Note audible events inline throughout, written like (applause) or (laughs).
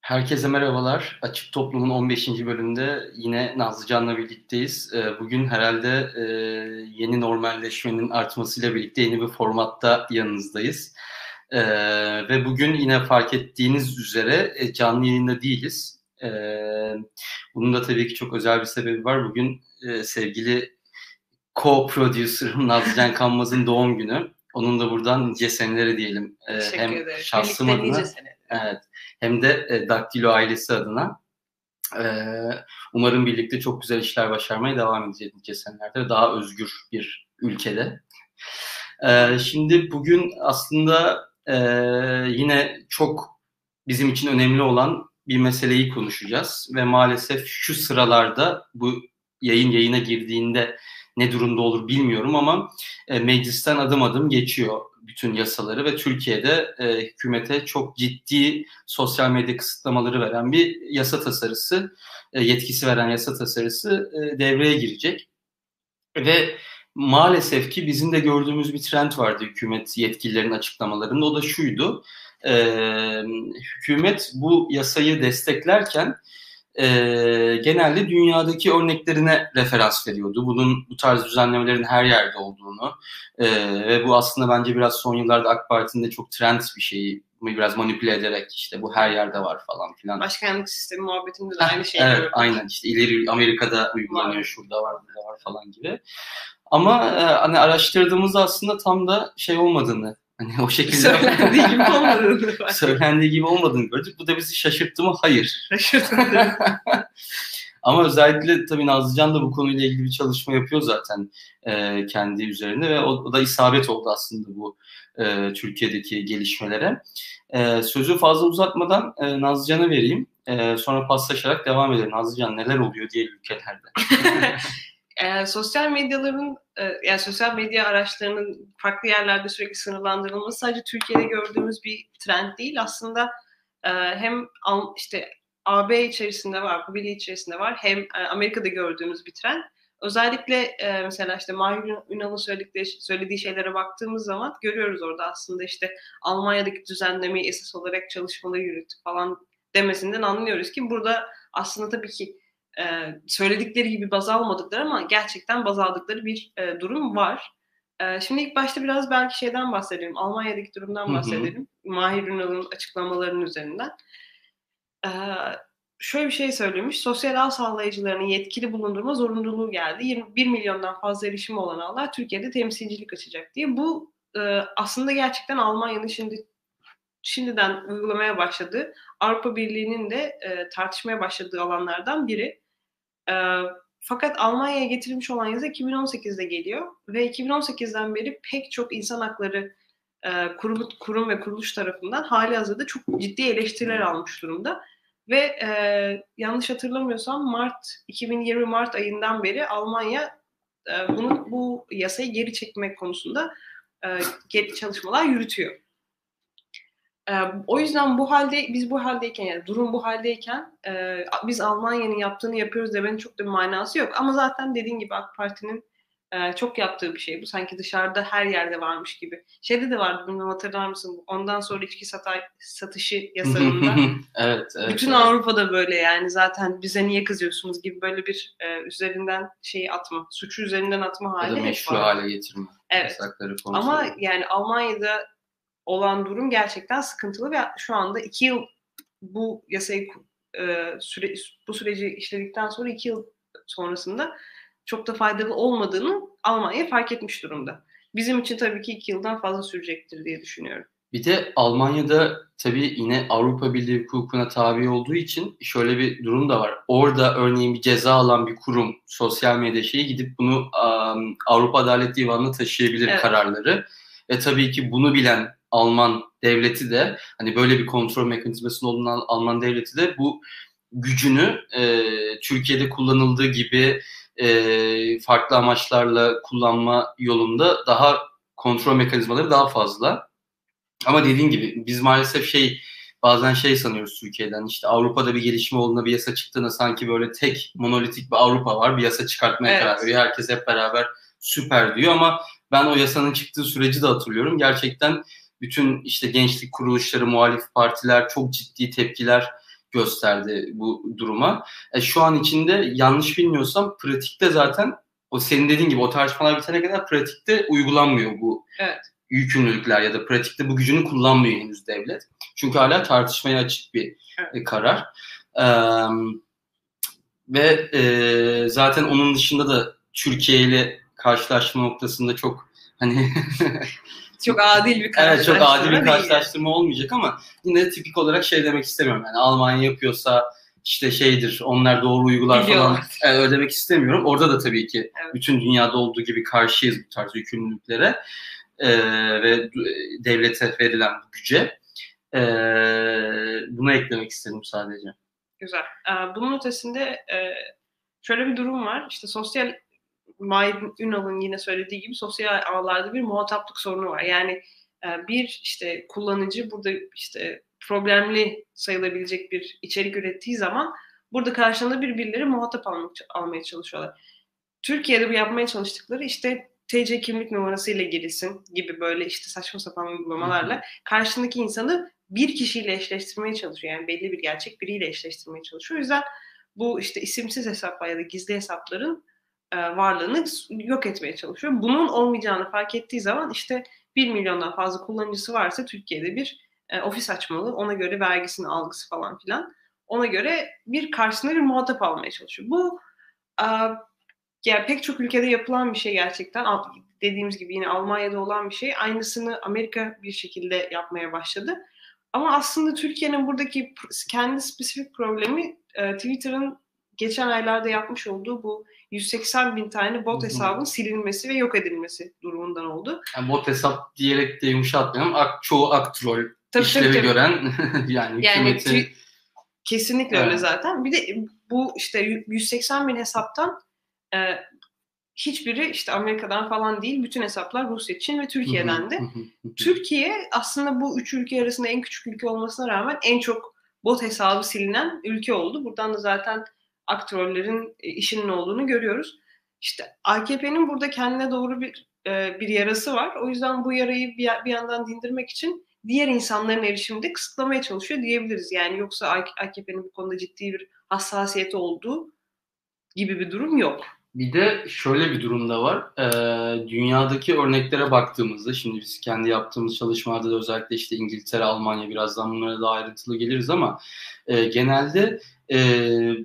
Herkese merhabalar. Açık Toplum'un 15. bölümünde yine Nazlıcan'la birlikteyiz. Ee, bugün herhalde e, yeni normalleşmenin artmasıyla birlikte yeni bir formatta yanınızdayız. Ee, ve bugün yine fark ettiğiniz üzere e, canlı yayında değiliz. Ee, bunun da tabii ki çok özel bir sebebi var. Bugün e, sevgili co-producer'ım Nazlıcan Kanmaz'ın doğum günü. Onun da buradan nice diyelim. Teşekkür hem ederim. şahsım Birlikte adına. nice. Evet. Hem de e, Daktilo ailesi adına. E, umarım birlikte çok güzel işler başarmaya devam edeceğiz nice senelerde. Daha özgür bir ülkede. E, şimdi bugün aslında e, yine çok bizim için önemli olan bir meseleyi konuşacağız. Ve maalesef şu sıralarda bu yayın yayına girdiğinde ne durumda olur bilmiyorum ama e, meclisten adım adım geçiyor bütün yasaları ve Türkiye'de e, hükümete çok ciddi sosyal medya kısıtlamaları veren bir yasa tasarısı, e, yetkisi veren yasa tasarısı e, devreye girecek. Ve maalesef ki bizim de gördüğümüz bir trend vardı hükümet yetkililerinin açıklamalarında. O da şuydu, e, hükümet bu yasayı desteklerken e, genelde dünyadaki örneklerine referans veriyordu. Bunun bu tarz düzenlemelerin her yerde olduğunu e, ve bu aslında bence biraz son yıllarda AK Parti'nin de çok trend bir şeyi biraz manipüle ederek işte bu her yerde var falan filan. Başkanlık sistemi muhabbetinde de aynı şey Evet, aynen işte ileri Amerika'da uygulanıyor, şurada var, burada var falan gibi. Ama e, hani araştırdığımızda aslında tam da şey olmadığını, hani o şekilde Söylendiği gibi olmadığını (laughs) söylendiği gibi olmadığını gördük. Bu da bizi şaşırttı mı? Hayır. Şaşırtıcı. (laughs) Ama özellikle tabii Nazlıcan da bu konuyla ilgili bir çalışma yapıyor zaten e, kendi üzerinde ve o, o da isabet oldu aslında bu e, Türkiye'deki gelişmelere. E, sözü fazla uzatmadan e, Nazlıcan'a vereyim. E, sonra paslaşarak devam edelim. Nazlıcan neler oluyor diğer ülkelerde? (laughs) Ee, sosyal medyaların, e, yani sosyal medya araçlarının farklı yerlerde sürekli sınırlandırılması sadece Türkiye'de gördüğümüz bir trend değil. Aslında e, hem işte AB içerisinde var, Avrupa Birliği içerisinde var, hem e, Amerika'da gördüğümüz bir trend. Özellikle e, mesela işte Mahir Ünal'ın söyledikleri, söylediği şeylere baktığımız zaman görüyoruz orada aslında işte Almanya'daki düzenlemeyi esas olarak çalışmaları yürüttük falan demesinden anlıyoruz ki burada aslında tabii ki e, söyledikleri gibi baz almadıkları ama gerçekten baz aldıkları bir e, durum var. E, şimdi ilk başta biraz belki şeyden bahsedelim. Almanya'daki durumdan Hı hı. bahsedelim. Mahir Ünal'ın açıklamalarının üzerinden. E, şöyle bir şey söylemiş. Sosyal ağ sağlayıcılarının yetkili bulundurma zorunluluğu geldi. 21 milyondan fazla erişimi olan ağlar Türkiye'de temsilcilik açacak diye. Bu e, aslında gerçekten Almanya'nın şimdi şimdiden uygulamaya başladığı Avrupa Birliği'nin de e, tartışmaya başladığı alanlardan biri. E, fakat Almanya'ya getirilmiş olan yasa 2018'de geliyor ve 2018'den beri pek çok insan hakları e, kurum, kurum ve kuruluş tarafından hali hazırda çok ciddi eleştiriler almış durumda. Ve e, yanlış hatırlamıyorsam Mart 2020 Mart ayından beri Almanya e, bunu bu yasayı geri çekmek konusunda e, geri çalışmalar yürütüyor. O yüzden bu halde biz bu haldeyken yani durum bu haldeyken e, biz Almanya'nın yaptığını yapıyoruz demenin çok da bir manası yok. Ama zaten dediğin gibi AK Parti'nin e, çok yaptığı bir şey bu. Sanki dışarıda her yerde varmış gibi. Şeyde de vardı bilmiyorum hatırlar mısın? Ondan sonra içki sata- satışı yasalarında. (laughs) evet, evet. Bütün evet. Avrupa'da böyle yani zaten bize niye kızıyorsunuz gibi böyle bir e, üzerinden şeyi atma, suçu üzerinden atma Ya hali da hep meşru hale getirme. Evet. Ama yani Almanya'da olan durum gerçekten sıkıntılı ve şu anda iki yıl bu yasayı e, süre, bu süreci işledikten sonra iki yıl sonrasında çok da faydalı olmadığını Almanya fark etmiş durumda. Bizim için tabii ki iki yıldan fazla sürecektir diye düşünüyorum. Bir de Almanya'da tabii yine Avrupa Birliği hukukuna tabi olduğu için şöyle bir durum da var. Orada örneğin bir ceza alan bir kurum sosyal medya şeyi gidip bunu um, Avrupa Adalet Divanı'na taşıyabilir Evet. kararları. Ve tabii ki bunu bilen Alman devleti de hani böyle bir kontrol mekanizmasının olduğunu Al- Alman devleti de bu gücünü e, Türkiye'de kullanıldığı gibi e, farklı amaçlarla kullanma yolunda daha kontrol mekanizmaları daha fazla. Ama dediğin gibi biz maalesef şey bazen şey sanıyoruz Türkiye'den işte Avrupa'da bir gelişme olduğunda bir yasa çıktığında sanki böyle tek monolitik bir Avrupa var bir yasa çıkartmaya Evet. karar veriyor. Herkes hep beraber süper diyor ama ben o yasanın çıktığı süreci de hatırlıyorum. Gerçekten bütün işte gençlik kuruluşları, muhalif partiler çok ciddi tepkiler gösterdi bu duruma. E, şu an içinde yanlış bilmiyorsam pratikte zaten o senin dediğin gibi o tartışmalar bitene kadar pratikte uygulanmıyor bu evet. yükümlülükler ya da pratikte bu gücünü kullanmıyor henüz devlet. Çünkü hala tartışmaya açık bir evet. E, karar. Ee, ve e, zaten onun dışında da Türkiye ile karşılaşma noktasında çok hani (laughs) çok adil bir karşılaştırma Evet çok adil bir karşılaştırma değil. olmayacak ama yine tipik olarak şey demek istemiyorum. Yani Almanya yapıyorsa işte şeydir onlar doğru uygular falan yani öyle demek istemiyorum. Orada da tabii ki evet. bütün dünyada olduğu gibi karşıyız bu tarz yükümlülüklere e, ve devlete verilen bu güce. E, bunu eklemek istedim sadece. Güzel. Bunun ötesinde e, şöyle bir durum var. İşte sosyal Mahir Ünal'ın yine söylediği gibi sosyal ağlarda bir muhataplık sorunu var. Yani e, bir işte kullanıcı burada işte problemli sayılabilecek bir içerik ürettiği zaman burada karşılığında birbirleri muhatap almak, almaya çalışıyorlar. Türkiye'de bu yapmaya çalıştıkları işte TC kimlik numarası ile girilsin gibi böyle işte saçma sapan uygulamalarla karşındaki insanı bir kişiyle eşleştirmeye çalışıyor. Yani belli bir gerçek biriyle eşleştirmeye çalışıyor. O yüzden bu işte isimsiz hesaplar ya da gizli hesapların varlığını yok etmeye çalışıyor. Bunun olmayacağını fark ettiği zaman işte 1 milyondan fazla kullanıcısı varsa Türkiye'de bir e, ofis açmalı. Ona göre vergisini algısı falan filan. Ona göre bir karşısına bir muhatap almaya çalışıyor. Bu e, yani pek çok ülkede yapılan bir şey gerçekten. Dediğimiz gibi yine Almanya'da olan bir şey. Aynısını Amerika bir şekilde yapmaya başladı. Ama aslında Türkiye'nin buradaki kendi spesifik problemi e, Twitter'ın geçen aylarda yapmış olduğu bu 180 bin tane bot hesabın silinmesi ve yok edilmesi durumundan oldu. Yani bot hesap diyerek de yumuşatmayalım. Ak, çoğu aktrol tabii, işlevi tabii, tabii. gören (laughs) yani, yani hükümeti... Kesinlikle evet. öyle zaten. Bir de bu işte 180 bin hesaptan e, hiçbiri işte Amerika'dan falan değil. Bütün hesaplar Rusya, Çin ve Türkiye'den de. Türkiye aslında bu üç ülke arasında en küçük ülke olmasına rağmen en çok bot hesabı silinen ülke oldu. Buradan da zaten aktörlerin e, işinin olduğunu görüyoruz. İşte AKP'nin burada kendine doğru bir e, bir yarası var. O yüzden bu yarayı bir, bir yandan dindirmek için diğer insanların erişiminde kısıtlamaya çalışıyor diyebiliriz. Yani yoksa AKP'nin bu konuda ciddi bir hassasiyeti olduğu gibi bir durum yok. Bir de şöyle bir durum da var. Ee, dünyadaki örneklere baktığımızda, şimdi biz kendi yaptığımız çalışmalarda da özellikle işte İngiltere, Almanya birazdan bunlara daha ayrıntılı geliriz ama e, genelde e,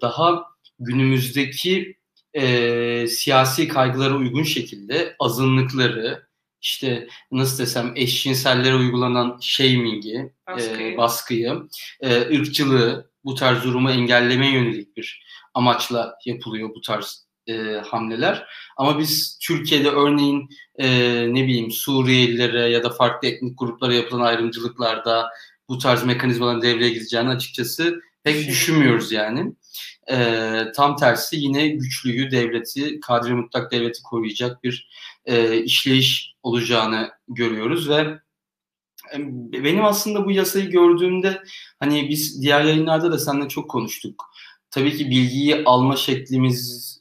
daha günümüzdeki e, siyasi kaygılara uygun şekilde azınlıkları, işte nasıl desem eşcinsellere uygulanan shaming'i, baskıyı, e, baskıyı e, ırkçılığı bu tarz durumu engellemeye yönelik bir amaçla yapılıyor bu tarz e, hamleler. Ama biz Türkiye'de örneğin e, ne bileyim Suriyelilere ya da farklı etnik gruplara yapılan ayrımcılıklarda bu tarz mekanizmaların devreye gireceğini açıkçası pek düşünmüyoruz yani. E, tam tersi yine güçlüyü, devleti, kadri mutlak devleti koruyacak bir e, işleyiş olacağını görüyoruz ve e, benim aslında bu yasayı gördüğümde hani biz diğer yayınlarda da seninle çok konuştuk. Tabii ki bilgiyi alma şeklimiz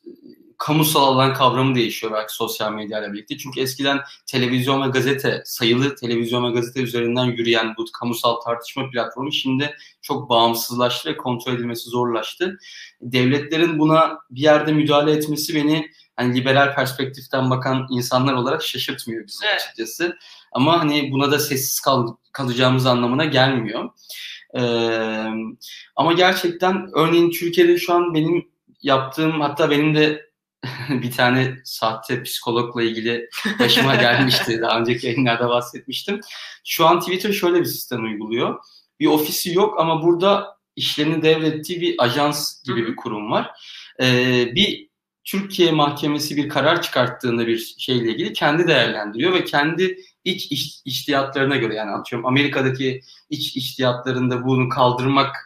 kamusal alan kavramı değişiyor belki sosyal medyayla birlikte. Çünkü eskiden televizyon ve gazete, sayılı televizyon ve gazete üzerinden yürüyen bu kamusal tartışma platformu şimdi çok bağımsızlaştı ve kontrol edilmesi zorlaştı. Devletlerin buna bir yerde müdahale etmesi beni hani liberal perspektiften bakan insanlar olarak şaşırtmıyor bizi evet. açıkçası. Ama hani buna da sessiz kal kalacağımız anlamına gelmiyor. Ee, ama gerçekten örneğin Türkiye'de şu an benim yaptığım hatta benim de (laughs) bir tane sahte psikologla ilgili başıma (laughs) gelmişti. Daha önceki yayınlarda bahsetmiştim. Şu an Twitter şöyle bir sistem uyguluyor. Bir ofisi yok ama burada işlerini devrettiği bir ajans gibi bir kurum var. Ee, bir Türkiye mahkemesi bir karar çıkarttığında bir şeyle ilgili kendi değerlendiriyor ve kendi iç iş, iştiyatlarına göre yani atıyorum Amerika'daki iç iştiyatlarında bunu kaldırmak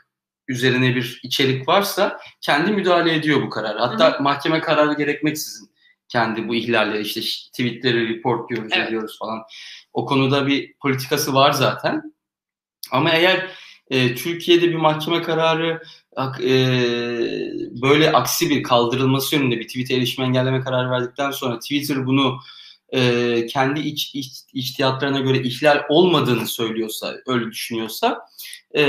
üzerine bir içerik varsa kendi müdahale ediyor bu karar. Hatta Hı-hı. mahkeme kararı gerekmeksizin kendi bu ihlalleri işte tweetleri report diyoruz evet. ediyoruz falan. O konuda bir politikası var zaten. Ama eğer e, Türkiye'de bir mahkeme kararı e, böyle aksi bir kaldırılması yönünde bir tweet erişime engelleme kararı verdikten sonra Twitter bunu e, kendi iç, iç, içtihatlarına göre ihlal olmadığını söylüyorsa, öyle düşünüyorsa e,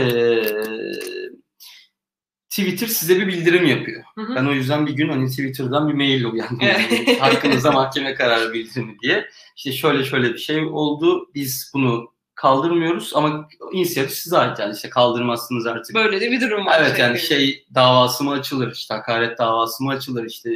Twitter size bir bildirim yapıyor. Hı hı. Ben o yüzden bir gün hani Twitter'dan bir mail uyandım. Evet. Hakkınızda mahkeme kararı bildirimi diye. İşte şöyle şöyle bir şey oldu. Biz bunu kaldırmıyoruz ama inisiyatif size ait yani işte kaldırmazsınız artık. Böyle de bir durum var. Evet yani şeklinde. şey davası mı açılır, işte hakaret davası mı açılır, işte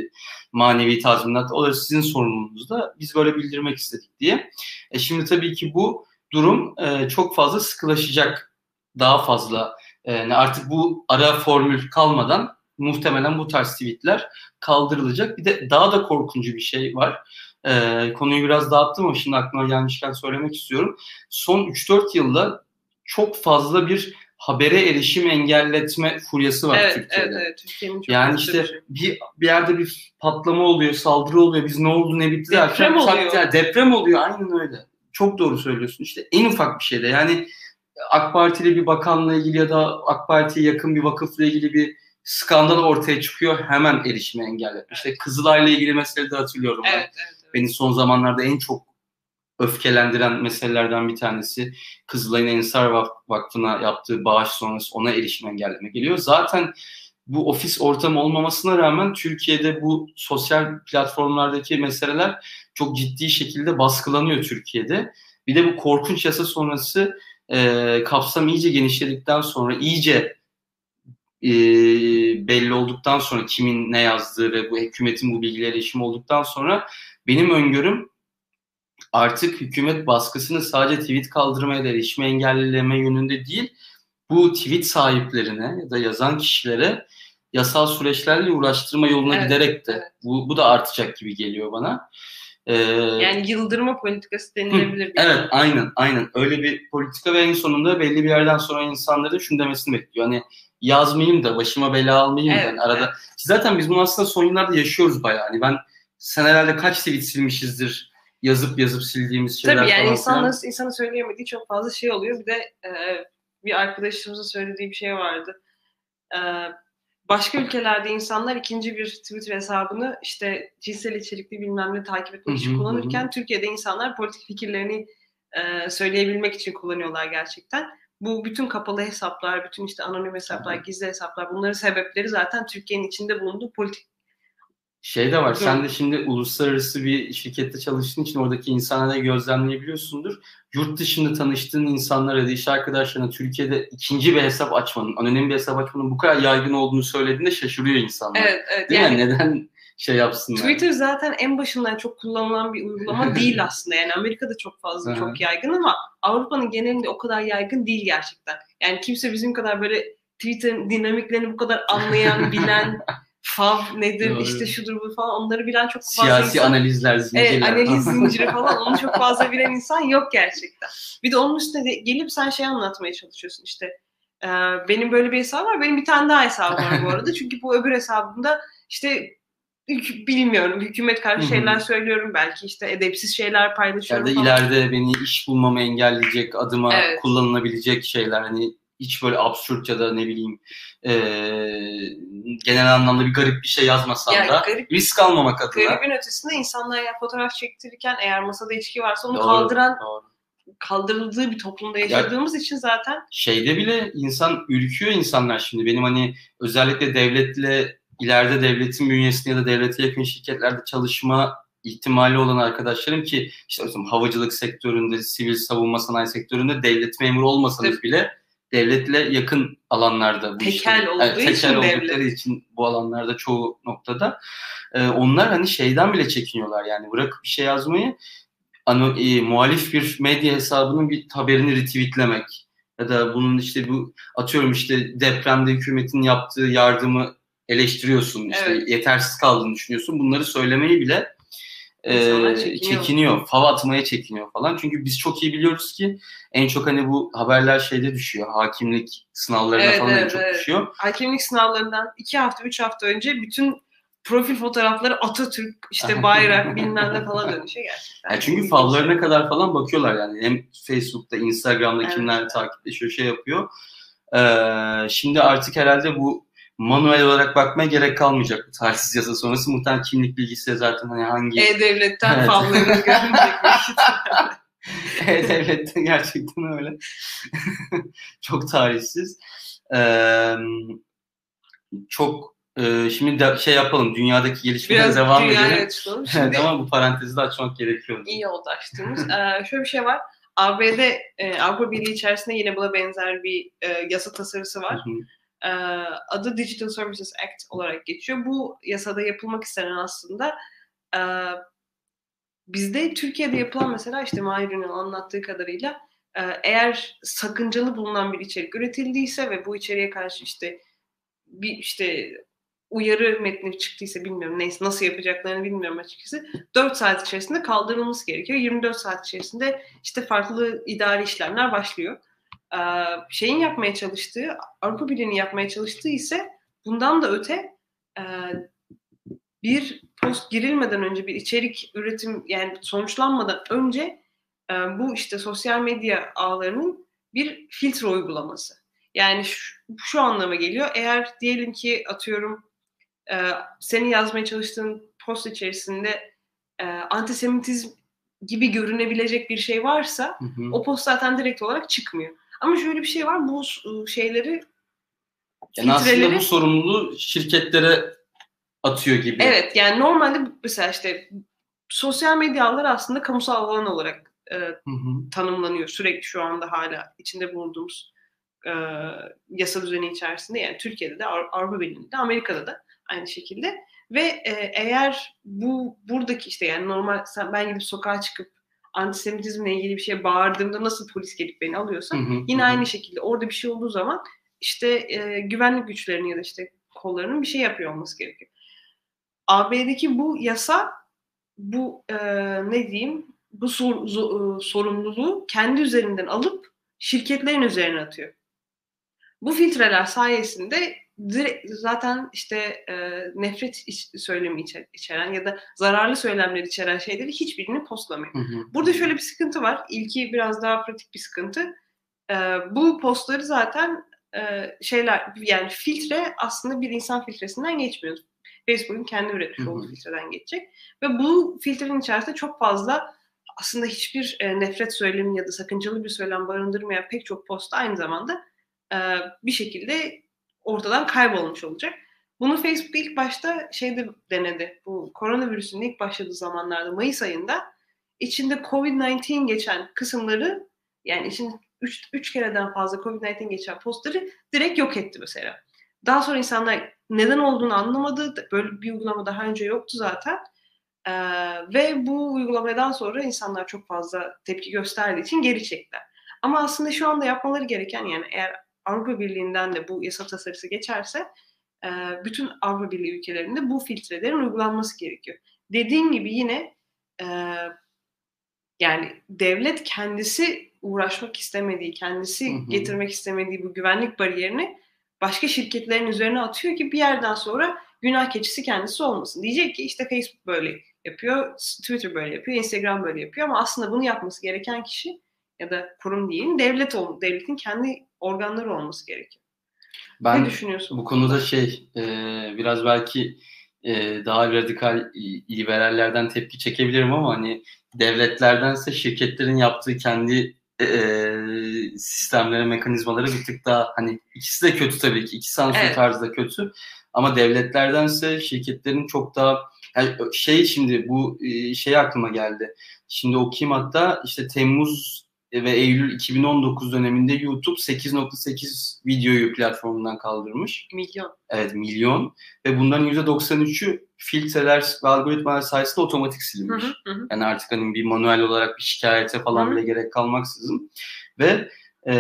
manevi tazminat o da sizin sorumluluğunuzda. Biz böyle bildirmek istedik diye. E şimdi tabii ki bu durum e, çok fazla sıkılaşacak. Daha fazla yani artık bu ara formül kalmadan muhtemelen bu tarz tweetler kaldırılacak. Bir de daha da korkuncu bir şey var. E, konuyu biraz dağıttım ama şimdi aklıma gelmişken söylemek istiyorum. Son 3-4 yılda çok fazla bir habere erişim engelletme furyası var Evet, Türkiye'de. evet, evet. Türkiye'nin çok Yani işte bir şey. bir, bir yerde bir patlama oluyor, saldırı oluyor, biz ne oldu ne bitti Deprem derken oluyor. yani deprem oluyor aynen öyle. Çok doğru söylüyorsun işte en ufak bir şeyde yani AK Partili bir bakanla ilgili ya da AK Parti'ye yakın bir vakıfla ilgili bir skandal ortaya çıkıyor hemen erişimi engelletme. İşte Kızılay'la ilgili meseleyi de hatırlıyorum. ben. Evet, evet, evet. Beni son zamanlarda en çok öfkelendiren meselelerden bir tanesi Kızılay'ın Ensar Vak- Vakfı'na yaptığı bağış sonrası ona erişim engelleme geliyor. Zaten bu ofis ortamı olmamasına rağmen Türkiye'de bu sosyal platformlardaki meseleler çok ciddi şekilde baskılanıyor Türkiye'de. Bir de bu korkunç yasa sonrası e, kapsam iyice genişledikten sonra iyice e, belli olduktan sonra kimin ne yazdığı ve bu hükümetin bu bilgiye erişimi olduktan sonra benim öngörüm artık hükümet baskısını sadece tweet kaldırmaya da erişime engelleme yönünde değil, bu tweet sahiplerine ya da yazan kişilere yasal süreçlerle uğraştırma yoluna Evet, giderek de bu, bu da artacak gibi geliyor bana. Ee, Yani yıldırma politikası denilebilir. bir Evet şey. aynen aynen öyle bir politika ve en sonunda belli bir yerden sonra insanların şunu demesini bekliyor. Hani yazmayayım da başıma bela almayayım da Evet, hani arada. evet. Zaten biz bunu aslında son yıllarda yaşıyoruz bayağı. Hani ben senelerde kaç tweet silmişizdir yazıp yazıp sildiğimiz şeyler Tabii yani falan insanların, filan. insanın söyleyemediği çok fazla şey oluyor. Bir de e, bir arkadaşımızın söylediği bir şey vardı. E, başka ülkelerde insanlar ikinci bir Twitter hesabını işte cinsel içerikli bilmem ne takip etmek için kullanırken Türkiye'de insanlar politik fikirlerini e, söyleyebilmek için kullanıyorlar gerçekten. Bu bütün kapalı hesaplar, bütün işte anonim hesaplar, gizli hesaplar bunların sebepleri zaten Türkiye'nin içinde bulunduğu politik Şey de var. Dur. Sen de şimdi uluslararası bir şirkette çalıştığın için oradaki insanları gözlemleyebiliyorsundur. Yurt dışında tanıştığın insanlara iş arkadaşlarına Türkiye'de ikinci bir hesap açmanın, anonim bir hesap açmanın bu kadar yaygın olduğunu söylediğinde şaşırıyor insanlar. Evet, evet. Değil yani mi? Neden şey yapsınlar? Twitter zaten en başından çok kullanılan bir uygulama (laughs) değil aslında. Yani Amerika'da çok fazla, çok yaygın ama Avrupa'nın genelinde o kadar yaygın değil gerçekten. Yani kimse bizim kadar böyle Twitter'ın dinamiklerini bu kadar anlayan, (laughs) bilen, fav nedir, Doğru. işte şudur bu falan onları bilen çok fazla Siyasi insan. analizler, zincirler. Evet, analiz (laughs) zinciri falan onu çok fazla bilen insan yok gerçekten. Bir de onun üstüne de gelip sen şey anlatmaya çalışıyorsun işte. e, benim böyle bir hesabım var. Benim bir tane daha hesabım var bu arada. (laughs) Çünkü bu öbür hesabımda işte bilmiyorum hükümet karşı şeyler söylüyorum. Belki işte edepsiz şeyler ya paylaşıyorum da falan. ileride beni iş bulmamı engelleyecek, adıma Evet. kullanılabilecek şeyler. Hani hiç böyle absürt ya da ne bileyim eee, genel anlamda bir garip bir şey yazmasam Yani da garip- risk almamak adına. Garibin ötesinde insanlar ya fotoğraf çektirirken eğer masada içki varsa onu Doğru, kaldıran, doğru. kaldırıldığı bir toplumda yaşadığımız için zaten Şeyde bile insan ürküyor insanlar şimdi. Benim hani özellikle devletle ileride devletin bünyesinde ya da devlete yakın şirketlerde çalışma ihtimali olan arkadaşlarım ki işte mesela havacılık sektöründe, sivil savunma sanayi sektöründe devlet memuru olmasanız Tabii. bile devletle yakın alanlarda bu Tekel işleri- olduğu Evet, tekel için oldukları devlet. için bu alanlarda çoğu noktada e, onlar hani şeyden bile çekiniyorlar yani bırakıp bir şey yazmayı ano, e, muhalif bir medya hesabının bir haberini retweetlemek ya da bunun işte bu atıyorum işte depremde hükümetin yaptığı yardımı eleştiriyorsun işte Evet. yetersiz kaldığını düşünüyorsun bunları söylemeyi bile e, çekiniyor. çekiniyor. Fav atmaya çekiniyor falan. Çünkü biz çok iyi biliyoruz ki en çok hani bu haberler şeyde düşüyor. Hakimlik sınavlarına Evet, falan evet, çok evet. düşüyor. hakemlik sınavlarından iki hafta, üç hafta önce bütün profil fotoğrafları Atatürk, işte (laughs) bayrak bilmem ne falan dönüşüyor gerçekten. Yani çünkü favlarına kadar falan bakıyorlar yani. Hem Facebook'ta, Instagram'da Evet. kimler takipleşiyor, şey yapıyor. Ee, şimdi artık herhalde bu manuel olarak bakmaya gerek kalmayacak bu tarihsiz yasa sonrası. Muhtemelen kimlik bilgisi de zaten hani hangi E-Devlet'ten Evet. favlarını (laughs) görmeyecek. E-Devlet'te gerçekten öyle. (laughs) Çok tarihsiz. Ee, çok e, şimdi de, şey yapalım dünyadaki gelişmelere Biraz devam edelim. (laughs) Şimdi ama bu parantezi de açmak gerekiyor. iyi oldu açtığımız. ee, şöyle bir şey var. ABD, e, Avrupa Birliği içerisinde yine buna benzer bir e, yasa tasarısı var. Hı hı. Ee, adı Digital Services Act olarak geçiyor. Bu yasada yapılmak istenen aslında e, bizde Türkiye'de yapılan mesela işte Mahir Ünal anlattığı kadarıyla e, eğer sakıncalı bulunan bir içerik üretildiyse ve bu içeriğe karşı işte bir işte uyarı metni çıktıysa bilmiyorum neyse nasıl yapacaklarını bilmiyorum açıkçası. 4 saat içerisinde kaldırılması gerekiyor. 24 saat içerisinde işte farklı idari işlemler başlıyor. Ee, şeyin yapmaya çalıştığı, Avrupa Birliği'nin yapmaya çalıştığı ise bundan da öte e, bir post girilmeden önce bir içerik üretim yani sonuçlanmadan önce e, bu işte sosyal medya ağlarının bir filtre uygulaması. Yani şu, şu anlama geliyor. Eğer diyelim ki atıyorum e, senin yazmaya çalıştığın post içerisinde e, antisemitizm gibi görünebilecek bir şey varsa Hı hı. o post zaten direkt olarak çıkmıyor. Ama şöyle bir şey var. Bu e, şeyleri Yani aslında filtreleri- bu sorumluluğu şirketlere atıyor gibi. evet yani normalde mesela işte sosyal medya ağları aslında kamusal alan olarak e, Hı hı. tanımlanıyor sürekli şu anda hala içinde bulunduğumuz e, yasa düzeni içerisinde yani Türkiye'de de Avru- Avrupa Birliği'nde de Amerika'da da aynı şekilde ve e, eğer bu buradaki işte yani normal sen, ben gidip sokağa çıkıp antisemitizmle ilgili bir şeye bağırdığımda nasıl polis gelip beni alıyorsa Hı hı. yine Hı aynı şekilde orada bir şey olduğu zaman işte e, güvenlik güçlerinin ya da işte kollarının bir şey yapıyor olması gerekiyor. AB'deki bu yasa bu e, ne diyeyim bu sor- zo- e, sorumluluğu kendi üzerinden alıp şirketlerin üzerine atıyor. Bu filtreler sayesinde direkt zaten işte e, nefret iç- söylemi içe- içeren ya da zararlı söylemler içeren şeyleri hiçbirini postlamıyor. Hı hı. Burada şöyle bir sıkıntı var. İlki biraz daha pratik bir sıkıntı. Ee, bu postları zaten e, şeyler yani filtre aslında bir insan filtresinden geçmiyor. Facebook'un kendi üretmiş olduğu filtreden geçecek. Ve bu filtrenin içerisinde çok fazla aslında hiçbir e, nefret söylemi ya da sakıncalı bir söylem barındırmayan pek çok post aynı zamanda e, bir şekilde ortadan kaybolmuş olacak. Bunu Facebook ilk başta şeyde denedi. Bu koronavirüsün ilk başladığı zamanlarda Mayıs ayında içinde COVID-19 geçen kısımları yani içinde 3 kereden fazla COVID-19 geçen postları direkt yok etti mesela. Daha sonra insanlar neden olduğunu anlamadı. Böyle bir uygulama daha önce yoktu zaten. Ee, ve bu uygulamadan sonra insanlar çok fazla tepki gösterdiği için geri çektiler. Ama aslında şu anda yapmaları gereken yani eğer Avrupa Birliği'nden de bu yasa tasarısı geçerse e, bütün Avrupa Birliği ülkelerinde bu filtrelerin uygulanması gerekiyor. Dediğim gibi yine e, yani devlet kendisi uğraşmak istemediği, kendisi Hı hı. getirmek istemediği bu güvenlik bariyerini başka şirketlerin üzerine atıyor ki bir yerden sonra günah keçisi kendisi olmasın. Diyecek ki işte Facebook böyle yapıyor, Twitter böyle yapıyor, Instagram böyle yapıyor ama aslında bunu yapması gereken kişi ya da kurum değil, devlet ol, devletin kendi organları olması gerekiyor. Ben ne düşünüyorsun? bu konuda şey e, biraz belki e, daha radikal liberallerden tepki çekebilirim ama hani devletlerdense şirketlerin yaptığı kendi e, sistemlere, mekanizmaları bir tık daha hani ikisi de kötü tabii ki. İki sansür Evet. tarzı da kötü. Ama devletlerdense şirketlerin çok daha yani şey şimdi bu e, şey aklıma geldi. Şimdi okuyayım hatta işte Temmuz ve Eylül 2019 döneminde YouTube 8.8 videoyu platformundan kaldırmış. Milyon. Evet milyon ve bundan %93'ü filtreler ve algoritmalar sayesinde otomatik silinmiş. hı, hı hı. Yani artık hani bir manuel olarak bir şikayete falan Hı hı. bile gerek kalmaksızın. Ve e,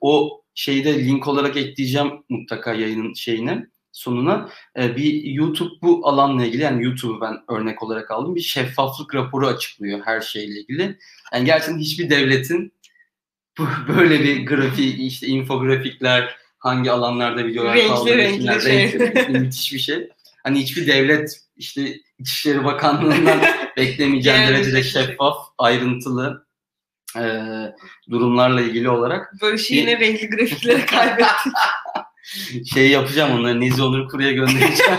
o şeyi de link olarak ekleyeceğim mutlaka yayının şeyine sonuna. E, bir YouTube bu alanla ilgili yani YouTube'u ben örnek olarak aldım. Bir şeffaflık raporu açıklıyor her şeyle ilgili. Yani gerçekten hiçbir devletin (laughs) böyle bir grafik işte infografikler hangi alanlarda videolar Renkli kaldırıyor, renkli şey. renkli renkli, müthiş bir şey. Hani hiçbir devlet işte İçişleri Bakanlığı'ndan (laughs) beklemeyeceğin Genel derecede şey. şeffaf, ayrıntılı e, durumlarla ilgili olarak Böyle şey yine renkli grafiklere kaybettik. (laughs) (laughs) şey yapacağım onları Nezi Onur Kuru'ya göndereceğim.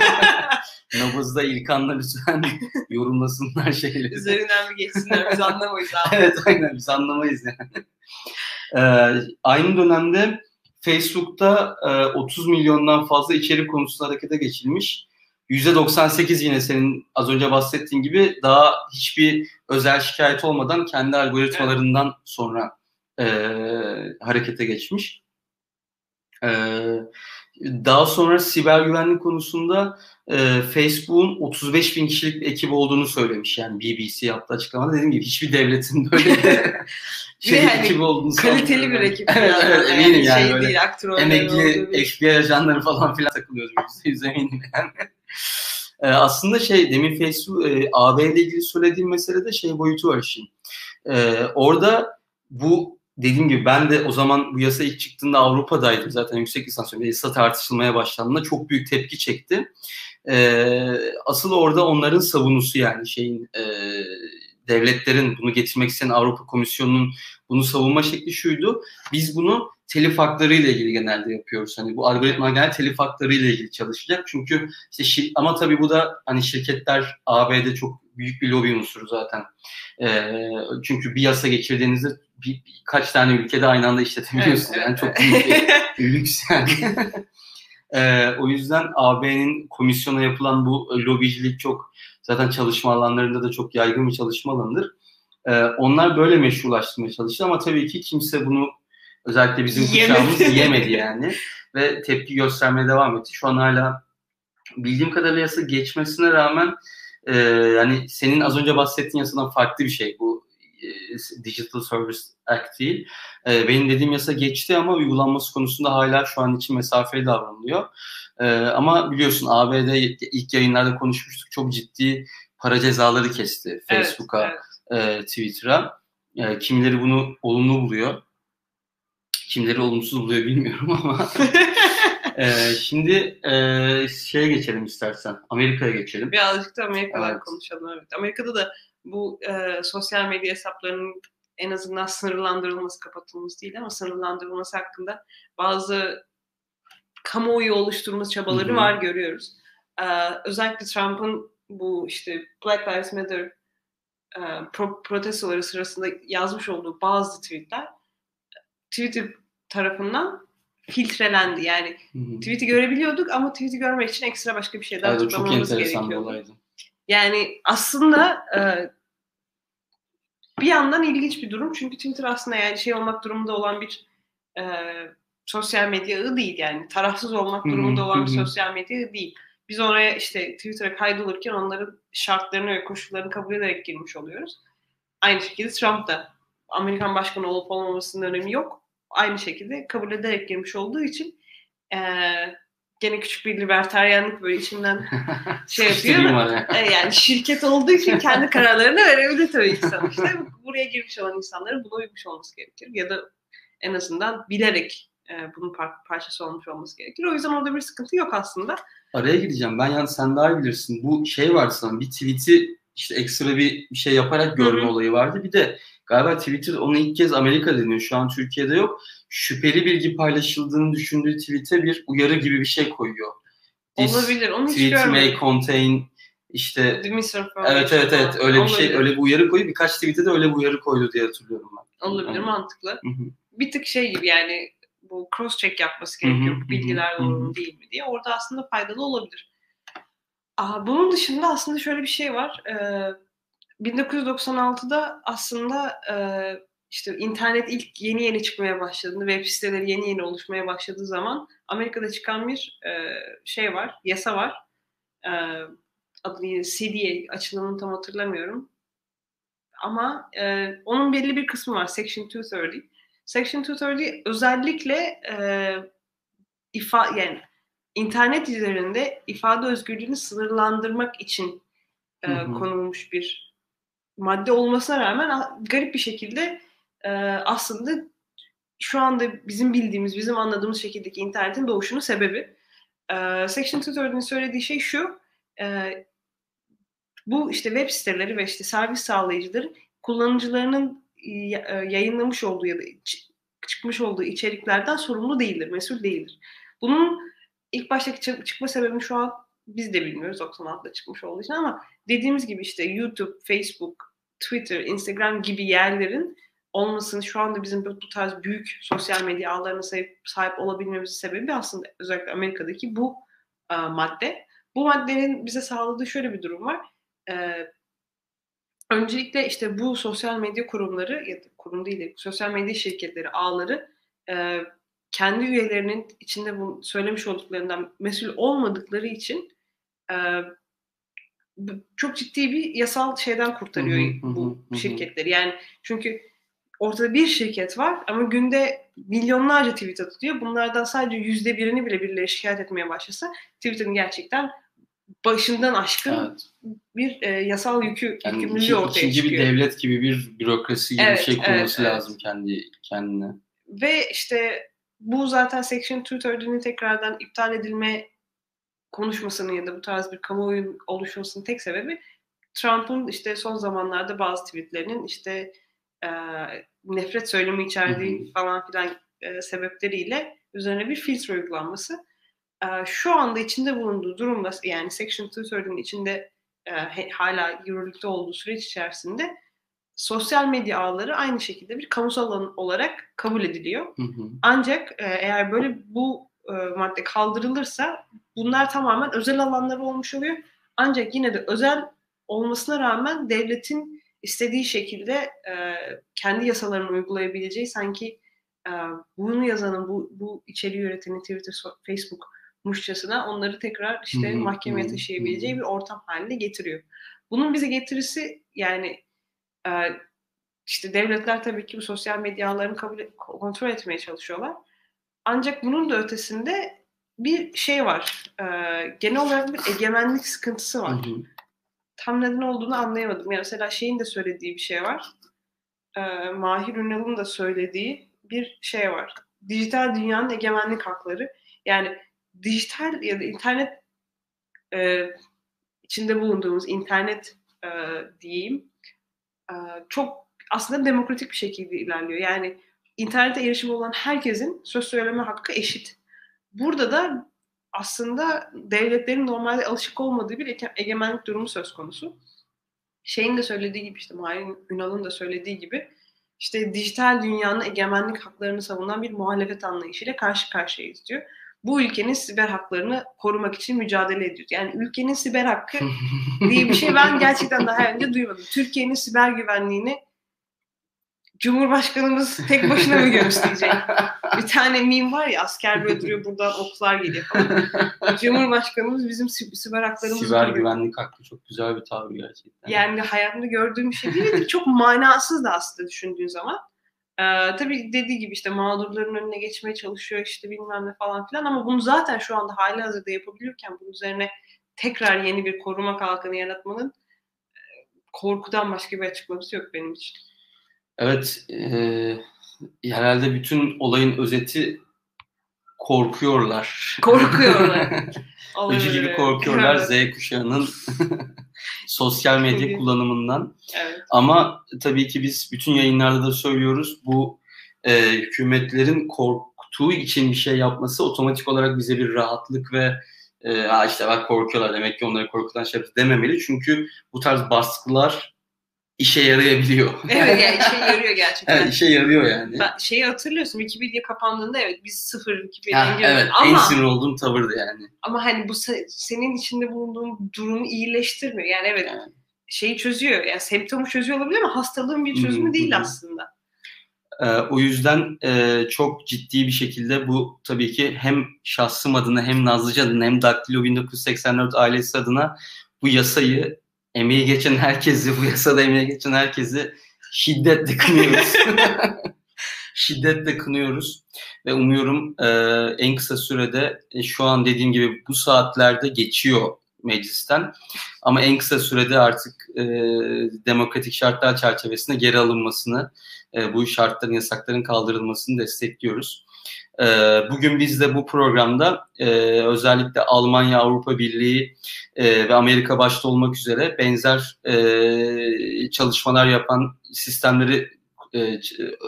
(laughs) Nabızda İlkan'la lütfen (laughs) yorumlasınlar şeyleri. Üzerinden bir geçsinler biz anlamayız abi. evet aynen biz anlamayız yani. Ee, aynı dönemde Facebook'ta e, 30 milyondan fazla içerik konusunda harekete geçilmiş. %98 yine senin az önce bahsettiğin gibi daha hiçbir özel şikayet olmadan kendi algoritmalarından sonra e, harekete geçmiş. E, daha sonra siber güvenlik konusunda e, Facebook'un 35 bin kişilik bir ekip olduğunu söylemiş. Yani BBC yaptı açıklamada. Dediğim gibi hiçbir devletin böyle bir (laughs) şey yani, ekibi olduğunu Kaliteli bir ekip. evet, evet, eminim yani, yani şey böyle değil, emekli FBI ajanları falan filan takılıyoruz. %100 (laughs) eminim yani. E, aslında şey demin Facebook e, AB ile ilgili söylediğim meselede şey boyutu var işin. E, orada bu dediğim gibi ben de o zaman bu yasa ilk çıktığında Avrupa'daydım zaten yüksek lisans ve yasa tartışılmaya başlandığında çok büyük tepki çekti. E, asıl orada onların savunusu yani şeyin e, devletlerin bunu getirmek isteyen Avrupa Komisyonu'nun bunu savunma şekli şuydu. Biz bunu telif hakları ile ilgili genelde yapıyoruz. Hani bu algoritma genelde telif hakları ile ilgili çalışacak. Çünkü işte şir- ama tabii bu da hani şirketler AB'de çok büyük bir lobi unsuru zaten. Ee, çünkü bir yasa geçirdiğinizde bir, birkaç tane ülkede aynı anda işletebiliyorsunuz. Evet, yani çok büyük bir (laughs) lüks yani. (laughs) ee, o yüzden AB'nin komisyona yapılan bu lobicilik çok zaten çalışma alanlarında da çok yaygın bir çalışma alanıdır. Ee, onlar böyle meşrulaştırmaya çalıştı ama tabii ki kimse bunu özellikle bizim kuşağımız (laughs) yemedi yani ve tepki göstermeye devam etti. Şu an hala bildiğim kadarıyla yasa geçmesine rağmen e, yani senin az önce bahsettiğin yasadan farklı bir şey bu e, Digital Service Act değil. E, benim dediğim yasa geçti ama uygulanması konusunda hala şu an için mesafeli davranılıyor. E, ama biliyorsun AB'de ilk yayınlarda konuşmuştuk çok ciddi para cezaları kesti Facebook'a, evet, evet. E, Twitter'a. E, kimileri bunu olumlu buluyor. Kimleri olumsuz buluyor bilmiyorum ama. (laughs) ee, şimdi e, şeye geçelim istersen. Amerika'ya geçelim. Birazcık da Amerika'dan evet. konuşalım. Evet. Amerika'da da bu e, sosyal medya hesaplarının en azından sınırlandırılması, kapatılması değil ama sınırlandırılması hakkında bazı kamuoyu oluşturma çabaları Hı-hı. var görüyoruz. Ee, özellikle Trump'ın bu işte Black Lives Matter e, pro- protestoları sırasında yazmış olduğu bazı tweetler Twitter tarafından filtrelendi. Yani Hı-hı. tweet'i görebiliyorduk ama tweet'i görmek için ekstra başka bir şey daha evet, tıklamamız gerekiyordu. Yani aslında e, bir yandan ilginç bir durum. Çünkü Twitter aslında yani şey olmak durumunda olan bir e, sosyal medya ağı değil. Yani tarafsız olmak durumunda olan bir sosyal medya ağı değil. Biz oraya işte Twitter'a kaydolurken onların şartlarını ve koşullarını kabul ederek girmiş oluyoruz. Aynı şekilde Trump da Amerikan başkanı olup olmamasının önemi yok. Aynı şekilde kabul ederek girmiş olduğu için e, gene küçük bir libertaryenlik böyle içinden (laughs) şey yapıyor. e, yani şirket olduğu için kendi (laughs) kararlarını verebilir tabii ki sonuçta. Buraya girmiş olan insanların buna uymuş olması gerekir. Ya da en azından bilerek e, bunun par- parçası olmuş olması gerekir. O yüzden orada bir sıkıntı yok aslında. Araya gideceğim. Ben yani sen daha iyi bilirsin. Bu şey vardı sana bir tweet'i işte ekstra bir şey yaparak görme Hı-hı. olayı vardı. Bir de Galiba Twitter onu ilk kez Amerika deniyor. Şu an Türkiye'de yok. Şüpheli bilgi paylaşıldığını düşündüğü tweet'e bir uyarı gibi bir şey koyuyor. This Olabilir. Onu hiç tweet görmedim. may contain işte evet evet evet öyle bir şey öyle bir uyarı koyuyor. Birkaç tweet'e de öyle bir uyarı koydu diye hatırlıyorum ben. Olabilir yani. mantıklı. Hı-hı. Bir tık şey gibi yani bu cross check yapması gerekiyor. Hı-hı. Bilgiler doğru mu değil mi diye. Orada aslında faydalı olabilir. Aa, bunun dışında aslında şöyle bir şey var. Ee, 1996'da aslında e, işte internet ilk yeni yeni çıkmaya başladığında, web siteleri yeni yeni oluşmaya başladığı zaman Amerika'da çıkan bir e, şey var, yasa var. E, adını CDA, açılımını tam hatırlamıyorum. Ama e, onun belli bir kısmı var, Section 230. Section 230 özellikle e, ifa yani internet üzerinde ifade özgürlüğünü sınırlandırmak için e, konulmuş bir madde olmasına rağmen garip bir şekilde e, aslında şu anda bizim bildiğimiz, bizim anladığımız şekildeki internetin doğuşunun sebebi. E, Section 230'ün söylediği şey şu, e, bu işte web siteleri ve işte servis sağlayıcıları kullanıcılarının e, yayınlamış olduğu ya da çıkmış olduğu içeriklerden sorumlu değildir, mesul değildir. Bunun ilk baştaki çıkma sebebini şu an biz de bilmiyoruz 96'da çıkmış olduğu ama dediğimiz gibi işte YouTube, Facebook, Twitter, Instagram gibi yerlerin olmasının şu anda bizim bu, tarz büyük sosyal medya ağlarına sahip, sahip olabilmemizin sebebi aslında özellikle Amerika'daki bu e, madde. Bu maddenin bize sağladığı şöyle bir durum var. E, öncelikle işte bu sosyal medya kurumları ya da kurum değil de sosyal medya şirketleri, ağları e, kendi üyelerinin içinde bu söylemiş olduklarından mesul olmadıkları için çok ciddi bir yasal şeyden kurtarıyor hı hı, bu hı, şirketleri. Yani çünkü ortada bir şirket var ama günde milyonlarca tweet atılıyor. Bunlardan sadece yüzde birini bile birileri şikayet etmeye başlasa Twitter'ın gerçekten başından aşkın evet. bir e, yasal yükü, yani yükümlülüğü iki, ortaya ikinci çıkıyor. bir devlet gibi bir bürokrasi gibi evet, bir şey kurması evet, lazım evet. kendi kendine. Ve işte bu zaten Section 230'nin tekrardan iptal edilme konuşmasının ya da bu tarz bir kamuoyu oluşmasının tek sebebi Trump'ın işte son zamanlarda bazı tweetlerinin işte e, nefret söylemi içerdiği hı hı. falan filan e, sebepleriyle üzerine bir filtre uygulanması. E, şu anda içinde bulunduğu durumda yani Section 230'nin içinde e, hala yürürlükte olduğu süreç içerisinde sosyal medya ağları aynı şekilde bir kamusal alan olarak kabul ediliyor. Hı hı. Ancak e, eğer böyle bu e, madde kaldırılırsa bunlar tamamen özel alanlar olmuş oluyor. Ancak yine de özel olmasına rağmen devletin istediği şekilde e, kendi yasalarını uygulayabileceği sanki e, bunu yazanın, bu, bu içeriği üretenin Twitter, Facebook muşçasına onları tekrar işte hı mahkemeye taşıyabileceği bir ortam haline getiriyor. Bunun bize getirisi yani e, işte devletler tabii ki bu sosyal medyalarını kabul, kontrol etmeye çalışıyorlar. Ancak bunun da ötesinde bir şey var. E, genel olarak bir egemenlik sıkıntısı var. Hı hı. Tam neden olduğunu anlayamadım. Yani mesela şeyin de söylediği bir şey var. E, Mahir Ünal'ın da söylediği bir şey var. Dijital dünyanın egemenlik hakları. Yani dijital ya da internet e, içinde bulunduğumuz internet e, diyeyim e, çok aslında demokratik bir şekilde ilerliyor. Yani internete erişimi olan herkesin söz söyleme hakkı eşit. Burada da aslında devletlerin normalde alışık olmadığı bir egemenlik durumu söz konusu. Şeyin de söylediği gibi işte Mahir Ünal'ın da söylediği gibi işte dijital dünyanın egemenlik haklarını savunan bir muhalefet anlayışıyla karşı karşıyayız diyor. Bu ülkenin siber haklarını korumak için mücadele ediyoruz. Yani ülkenin siber hakkı (laughs) diye bir şey ben gerçekten daha önce duymadım. Türkiye'nin siber güvenliğini Cumhurbaşkanımız tek başına mı gösterecek? (laughs) bir tane meme var ya asker böyle duruyor buradan oklar geliyor falan. Cumhurbaşkanımız bizim siber haklarımızı Siber güvenlik hakkı çok güzel bir tabir gerçekten. Yani hayatımda gördüğüm bir şey değil. Çok manasız da aslında düşündüğün zaman. Ee, tabii dediği gibi işte mağdurların önüne geçmeye çalışıyor işte bilmem ne falan filan ama bunu zaten şu anda hali hazırda yapabiliyorken bunun üzerine tekrar yeni bir koruma kalkanı yaratmanın e, korkudan başka bir açıklaması yok benim için. Evet, e, herhalde bütün olayın özeti korkuyorlar. Korkuyorlar. (laughs) Öcü gibi korkuyorlar (laughs) Z kuşağının (laughs) sosyal medya kullanımından. Evet. Ama tabii ki biz bütün yayınlarda da söylüyoruz bu e, hükümetlerin korktuğu için bir şey yapması otomatik olarak bize bir rahatlık ve e, işte bak korkuyorlar demek ki onları korkutan şey dememeli. Çünkü bu tarz baskılar işe yarayabiliyor. (laughs) Evet yani işe (laughs) yarıyor gerçekten. evet işe yarıyor yani. Ben şeyi hatırlıyorsun Wikipedia kapandığında evet biz sıfır Wikipedia'ya giriyorduk evet, ama en sinir olduğum tavırdı yani. Ama hani bu senin içinde bulunduğun durumu iyileştirmiyor. Yani evet yani. şeyi çözüyor. Yani semptomu çözüyor olabilir ama hastalığın bir çözümü değil aslında. Ee, o yüzden e, çok ciddi bir şekilde bu tabii ki hem şahsım adına hem Nazlıca adına hem Daktilo 1984 ailesi adına bu yasayı emeği geçen herkesi, bu yasada emeği geçen herkesi şiddetle kınıyoruz. (laughs) şiddetle kınıyoruz ve umuyorum e, en kısa sürede e, şu an dediğim gibi bu saatlerde geçiyor meclisten ama en kısa sürede artık e, demokratik şartlar çerçevesinde geri alınmasını, e, bu şartların, yasakların kaldırılmasını destekliyoruz. Ee, bugün biz de bu programda e, özellikle Almanya, Avrupa Birliği e, ve Amerika başta olmak üzere benzer e, çalışmalar yapan sistemleri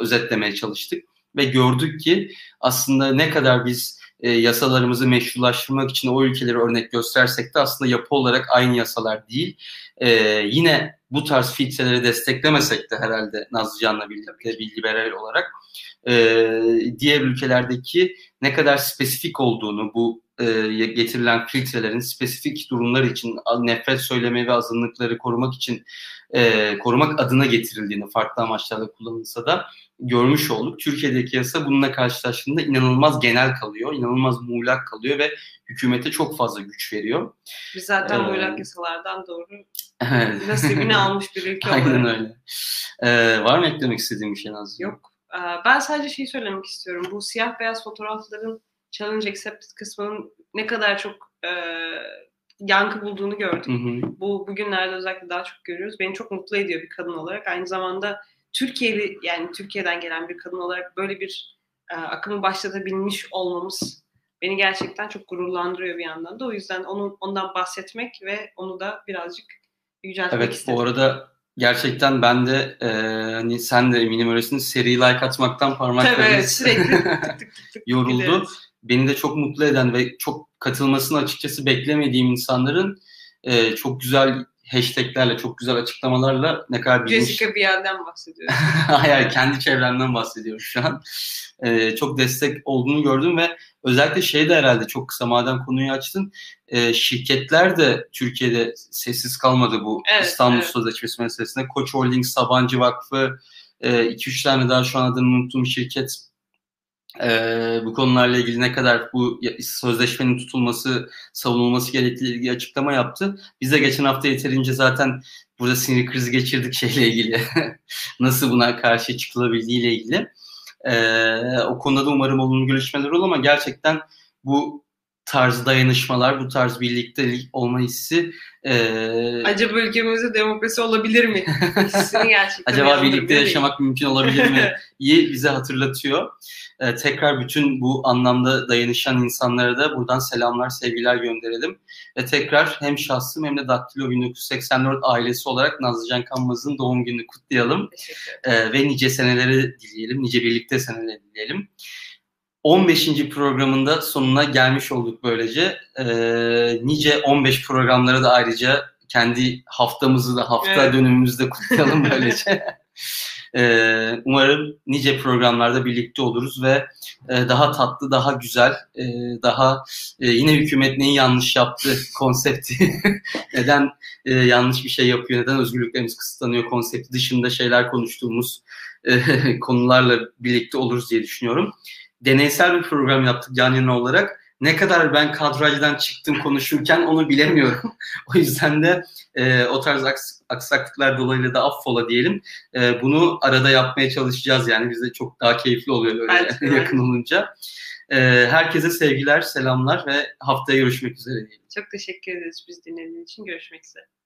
özetlemeye çalıştık. Ve gördük ki aslında ne kadar biz e, yasalarımızı meşrulaştırmak için o ülkeleri örnek göstersek de aslında yapı olarak aynı yasalar değil. E, yine bu tarz filtreleri desteklemesek de herhalde Nazlıcan'la birlikte bir liberal olarak e, diğer ülkelerdeki ne kadar spesifik olduğunu bu e, getirilen filtrelerin spesifik durumlar için nefret söyleme ve azınlıkları korumak için e, korumak adına getirildiğini farklı amaçlarla kullanılsa da görmüş olduk. Türkiye'deki yasa bununla karşılaştığında inanılmaz genel kalıyor, inanılmaz muğlak kalıyor ve hükümete çok fazla güç veriyor. Biz zaten ee, muğlak yasalardan doğru nasibini (laughs) almış bir ülke olarak. Aynen öyle. Ee, var mı eklemek istediğim bir şey Nazlı? Yok. Ben sadece şeyi söylemek istiyorum. Bu siyah beyaz fotoğrafların challenge accepted kısmının ne kadar çok e, yankı bulduğunu gördük. Hı hı. Bu bugünlerde özellikle daha çok görüyoruz. Beni çok mutlu ediyor bir kadın olarak. Aynı zamanda Türkiye'li yani Türkiye'den gelen bir kadın olarak böyle bir e, akımı başlatabilmiş olmamız beni gerçekten çok gururlandırıyor bir yandan da. O yüzden onun ondan bahsetmek ve onu da birazcık yüceltmek evet, istedim. Evet bu arada gerçekten ben de e, hani sen de eminim öylesin seri like atmaktan parmaklarımız evet, sürekli (laughs) tık tık tık yoruldu. Gideriz. Beni de çok mutlu eden ve çok katılmasını açıkçası beklemediğim insanların e, çok güzel hashtaglerle, çok güzel açıklamalarla ne kadar bilmiş. Jessica Biel'den bahsediyorum. (laughs) Hayır, kendi çevremden bahsediyorum şu an. Ee, çok destek olduğunu gördüm ve özellikle şey de herhalde çok kısa madem konuyu açtın. E, şirketler de Türkiye'de sessiz kalmadı bu evet, İstanbul evet. Sözleşmesi meselesinde. Koç Holding, Sabancı Vakfı, 2-3 e, tane daha şu an adını unuttuğum şirket e, bu konularla ilgili ne kadar bu sözleşmenin tutulması, savunulması gerektiği ilgili açıklama yaptı. Biz de geçen hafta yeterince zaten burada sinir krizi geçirdik (laughs) şeyle ilgili. Nasıl buna karşı çıkılabildiği ile ilgili. E, o konuda da umarım olumlu gelişmeler olur ama gerçekten bu tarz dayanışmalar, bu tarz birliktelik olma hissi e... Acaba ülkemizde demokrasi olabilir mi? (laughs) Acaba birlikte yaşamak mümkün olabilir mi? (laughs) İyi bize hatırlatıyor. Ee, tekrar bütün bu anlamda dayanışan insanlara da buradan selamlar, sevgiler gönderelim. Ve tekrar hem şahsım hem de Daktilo 1984 ailesi olarak Nazlıcan Kanmaz'ın doğum gününü kutlayalım. Ee, ve nice seneleri dileyelim, nice birlikte seneleri dileyelim. 15. programında sonuna gelmiş olduk böylece. Ee, nice 15 programlara da ayrıca kendi haftamızı da hafta evet. dönümümüzde kutlayalım böylece. (laughs) ee, umarım nice programlarda birlikte oluruz ve e, daha tatlı, daha güzel, e, daha e, yine hükümet neyi yanlış yaptı konsepti, (laughs) neden e, yanlış bir şey yapıyor, neden özgürlüklerimiz kısıtlanıyor konsepti dışında şeyler konuştuğumuz e, (laughs) konularla birlikte oluruz diye düşünüyorum deneysel bir program yaptık yan yana olarak. Ne kadar ben kadrajdan çıktım konuşurken onu bilemiyorum. (laughs) o yüzden de e, o tarz aks aksaklıklar dolayısıyla da affola diyelim. E, bunu arada yapmaya çalışacağız yani bize çok daha keyifli oluyor böyle (laughs) yakın olunca. E, herkese sevgiler, selamlar ve haftaya görüşmek üzere diyelim. Çok teşekkür ederiz biz dinlediğiniz için. Görüşmek üzere.